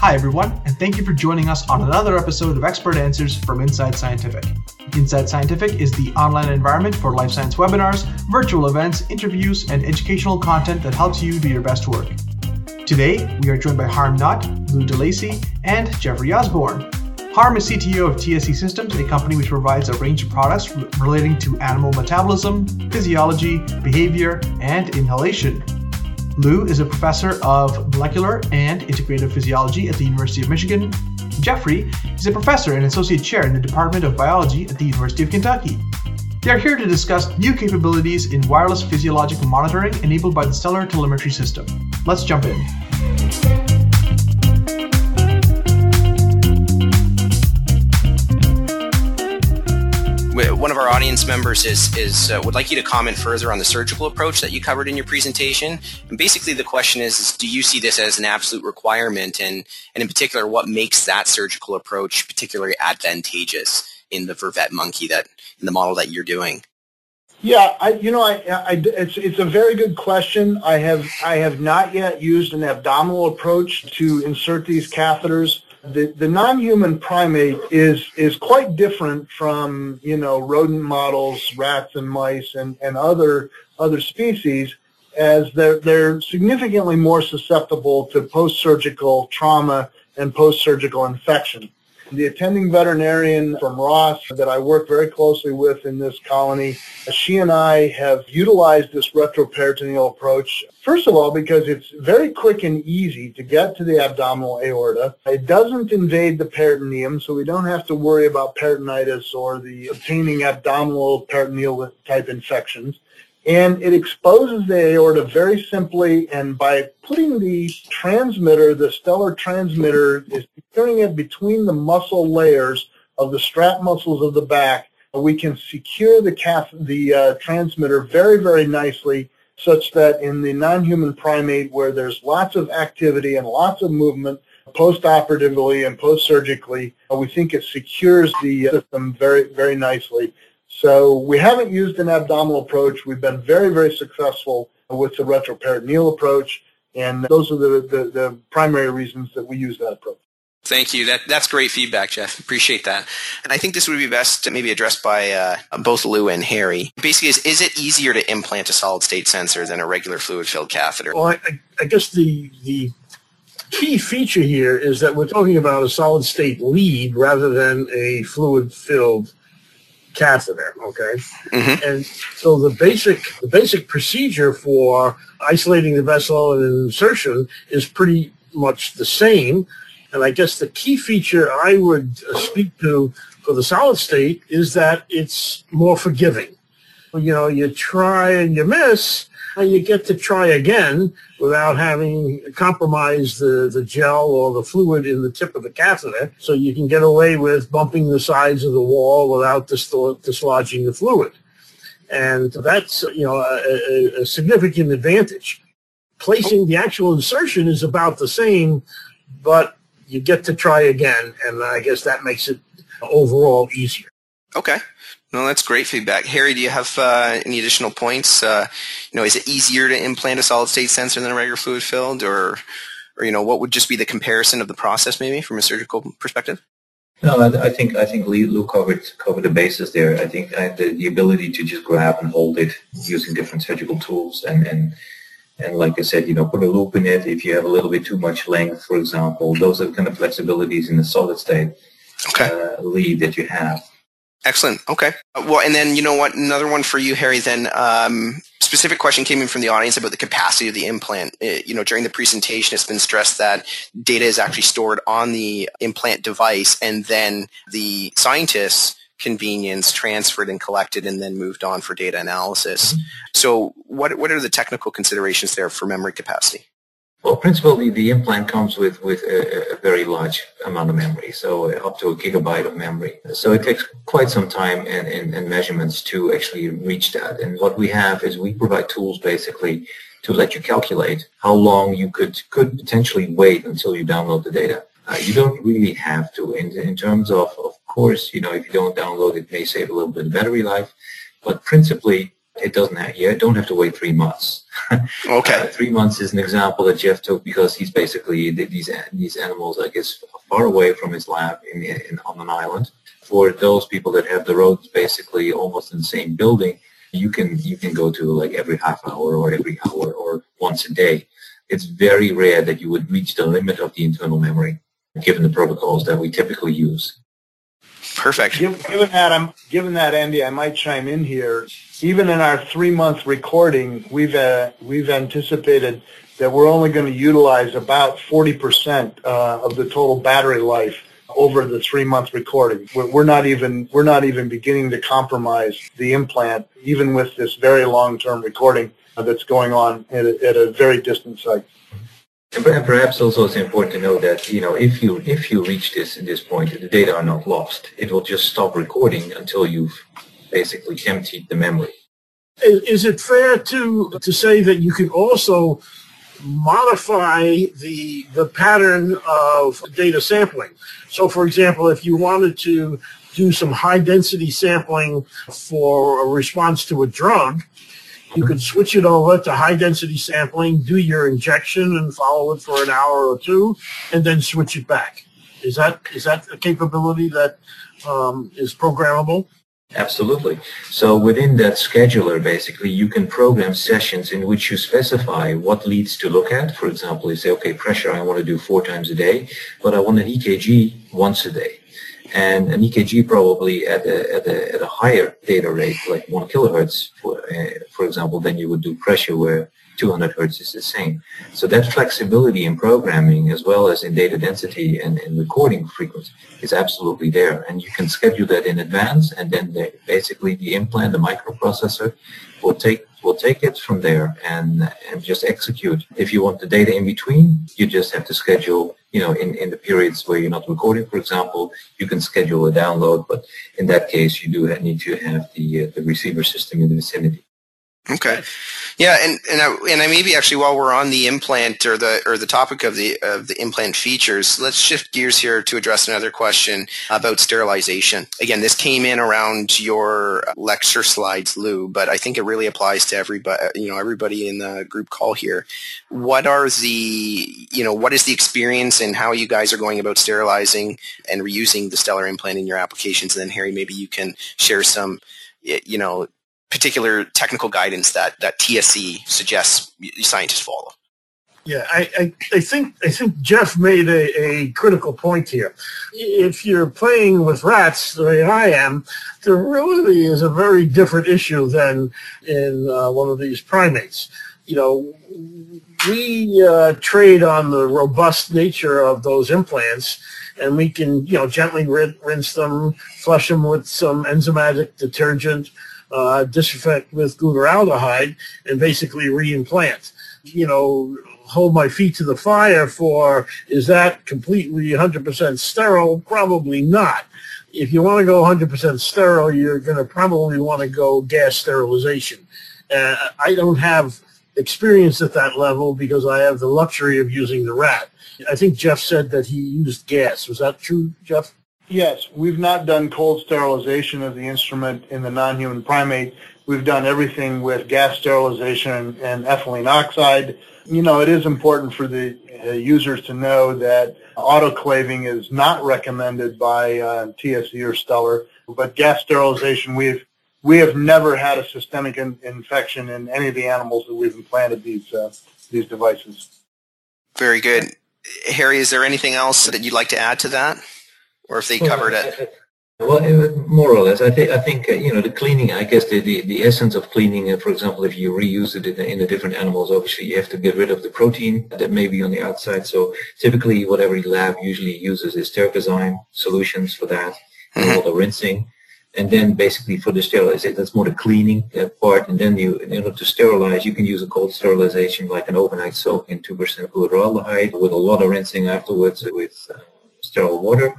Hi, everyone, and thank you for joining us on another episode of Expert Answers from Inside Scientific. Inside Scientific is the online environment for life science webinars, virtual events, interviews, and educational content that helps you do your best work. Today, we are joined by Harm Nutt, Lou D'Alecy, and Jeffrey Osborn. Harm is CTO of TSE Systems, a company which provides a range of products relating to animal metabolism, physiology, behavior, and inhalation. Lou is a professor of molecular and integrative physiology at the University of Michigan. Jeffrey is a professor and associate chair in the Department of Biology at the University of Kentucky. They are here to discuss new capabilities in wireless physiological monitoring enabled by the Stellar Telemetry System. Let's jump in. Our audience members is, is uh, would like you to comment further on the surgical approach that you covered in your presentation. And basically, the question is, is do you see this as an absolute requirement, and and in particular, what makes that surgical approach particularly advantageous in the vervet monkey that in the model that you're doing? Yeah, I, you know, I, I, it's it's a very good question. I have I have not yet used an abdominal approach to insert these catheters the, the non-human primate is is quite different from you know rodent models, rats and mice, and, and other other species, as they're they're significantly more susceptible to post-surgical trauma and post-surgical infection. The attending veterinarian from Ross that I work very closely with in this colony, she and I have utilized this retroperitoneal approach. First of all, because it's very quick and easy to get to the abdominal aorta. It doesn't invade the peritoneum, so we don't have to worry about peritonitis or the obtaining abdominal peritoneal type infections and it exposes the aorta very simply and by putting the transmitter, the stellar transmitter, is securing it between the muscle layers of the strap muscles of the back, we can secure the, calf, the uh, transmitter very, very nicely such that in the non-human primate where there's lots of activity and lots of movement post-operatively and post-surgically, uh, we think it secures the system very, very nicely. So we haven't used an abdominal approach. We've been very, very successful with the retroperitoneal approach, and those are the, the, the primary reasons that we use that approach. Thank you. That, that's great feedback, Jeff. Appreciate that. And I think this would be best to maybe addressed by uh, both Lou and Harry. Basically, is, is it easier to implant a solid state sensor than a regular fluid filled catheter? Well, I, I guess the, the key feature here is that we're talking about a solid state lead rather than a fluid filled catheter. Okay, mm-hmm. and so the basic the basic procedure for isolating the vessel and insertion is pretty much the same. And I guess the key feature I would uh, speak to for the solid state is that it's more forgiving. You know, you try and you miss, and you get to try again without having compromised the, the gel or the fluid in the tip of the catheter. So you can get away with bumping the sides of the wall without dislodging the fluid. And that's, you know, a, a significant advantage. Placing the actual insertion is about the same, but you get to try again. And I guess that makes it overall easier. Okay. No, that's great feedback. Harry, do you have uh, any additional points? Uh, you know, is it easier to implant a solid state sensor than a regular fluid filled, or, or you know, what would just be the comparison of the process, maybe from a surgical perspective? No, I, I think I think Lou covered covered the basis there. I think uh, the, the ability to just grab and hold it using different surgical tools and and and like I said, you know, put a loop in it if you have a little bit too much length, for example. Those are kind of flexibilities in the solid state okay. uh, lead that you have. Excellent. Okay. Well, and then you know what? Another one for you, Harry. Then, um, specific question came in from the audience about the capacity of the implant. It, uh, you know, during the presentation, it's been stressed that data is actually stored on the implant device, and then the scientists convenience transferred and collected and then moved on for data analysis. Mm-hmm. So what what are the technical considerations there for memory capacity? Well, principally, the implant comes with, with a, a, very large amount of memory, so up to a gigabyte of memory. So it takes quite some time and, and, and measurements to actually reach that. And what we have is we provide tools basically to let you calculate how long you could, could potentially wait until you download the data. Uh, you don't really have to. In, in terms of, of course, you know, if you don't download, it may save a little bit of battery life. But principally, It doesn't have, you don't have to wait three months. okay. Uh, three months is an example that Jeff took because he's basically, these, these animals, I guess, far away from his lab in, in, on an island. For those people that have the roads basically almost in the same building, you can you can go to like every half hour or every hour or once a day. It's very rare that you would reach the limit of the internal memory, given the protocols that we typically use. Perfect. Given that, I'm given that, Andy, I might chime in here. Even in our three-month recording, we've uh, we've anticipated that we're only going to utilize about 40% uh, of the total battery life over the three month recording. We're, not even we're not even beginning to compromise the implant, even with this very long term recording that's going on at a, at a very distant site. Perhaps also it's important to know that you know if you if you reach this this point, the data are not lost. It will just stop recording until you've basically emptied the memory. Is it fair to to say that you can also modify the the pattern of data sampling. So, for example, if you wanted to do some high density sampling for a response to a drug, you could switch it over to high density sampling, do your injection, and follow it for an hour or two, and then switch it back. Is that is that a capability that um, is programmable? Absolutely. So within that scheduler, basically, you can program sessions in which you specify what leads to look at. For example, you say, okay, pressure I want to do four times a day, but I want an EKG once a day. And an EKG probably at a, at a, at a higher data rate, like one kilohertz, for, uh, for example, than you would do pressure where 200 hertz is the same. So that flexibility in programming as well as in data density and, and recording frequency is absolutely there. And you can schedule that in advance and then the, basically the implant, the microprocessor will take will take it from there and and just execute. If you want the data in between, you just have to schedule, you know, in, in the periods where you're not recording, for example, you can schedule a download, but in that case you do need to have the uh, the receiver system in the vicinity. Okay. Yeah, and and I, and I maybe actually while we're on the implant or the or the topic of the of the implant features, let's shift gears here to address another question about sterilization. Again, this came in around your lecture slides, Lou, but I think it really applies to everybody. You know, everybody in the group call here. What are the you know what is the experience and how you guys are going about sterilizing and reusing the stellar implant in your applications? And then Harry, maybe you can share some you know particular technical guidance that, that TSE suggests scientists follow. Yeah, I, I, I, think I think Jeff made a, a critical point here. If you're playing with rats the way I am, sterility is a very different issue than in uh, one of these primates. You know, we uh, trade on the robust nature of those implants, and we can you know gently rinse them, flush them with some enzymatic detergent, uh, disinfect with glutaraldehyde and basically reimplant. You know, hold my feet to the fire for is that completely 100% sterile? Probably not. If you want to go 100% sterile, you're going to probably want to go gas sterilization. Uh, I don't have experience at that level because I have the luxury of using the rat. I think Jeff said that he used gas. Was that true, Jeff? Yes, we've not done cold sterilization of the instrument in the non-human primate. We've done everything with gas sterilization and, ethylene oxide. You know, it is important for the users to know that autoclaving is not recommended by uh, TSE or Stellar, but gas sterilization, we've we have never had a systemic in, infection in any of the animals that we've implanted these uh, these devices. Very good, Harry. Is there anything else that you'd like to add to that? or if they covered it? Well, more or less. I think I think uh, you know the cleaning. I guess the, the, the essence of cleaning. Uh, for example, if you reuse it in, in the different animals, obviously you have to get rid of the protein that may be on the outside. So typically, what every lab usually uses is Tergazyme solutions for that, mm-hmm. and all the rinsing, and then basically for the sterilization, that's more the cleaning uh, part. And then you, in order to sterilize, you can use a cold sterilization like an overnight soak in two percent glutaraldehyde with a lot of rinsing afterwards with uh, sterile water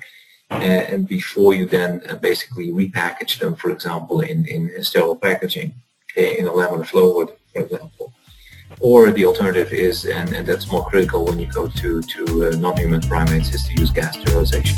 and before you then uh, basically repackage them, for example, in, in sterile packaging, in a laminar flow hood, for example. Or the alternative is, and, and that's more critical when you go to, to uh, non-human primates, is to use gas sterilization.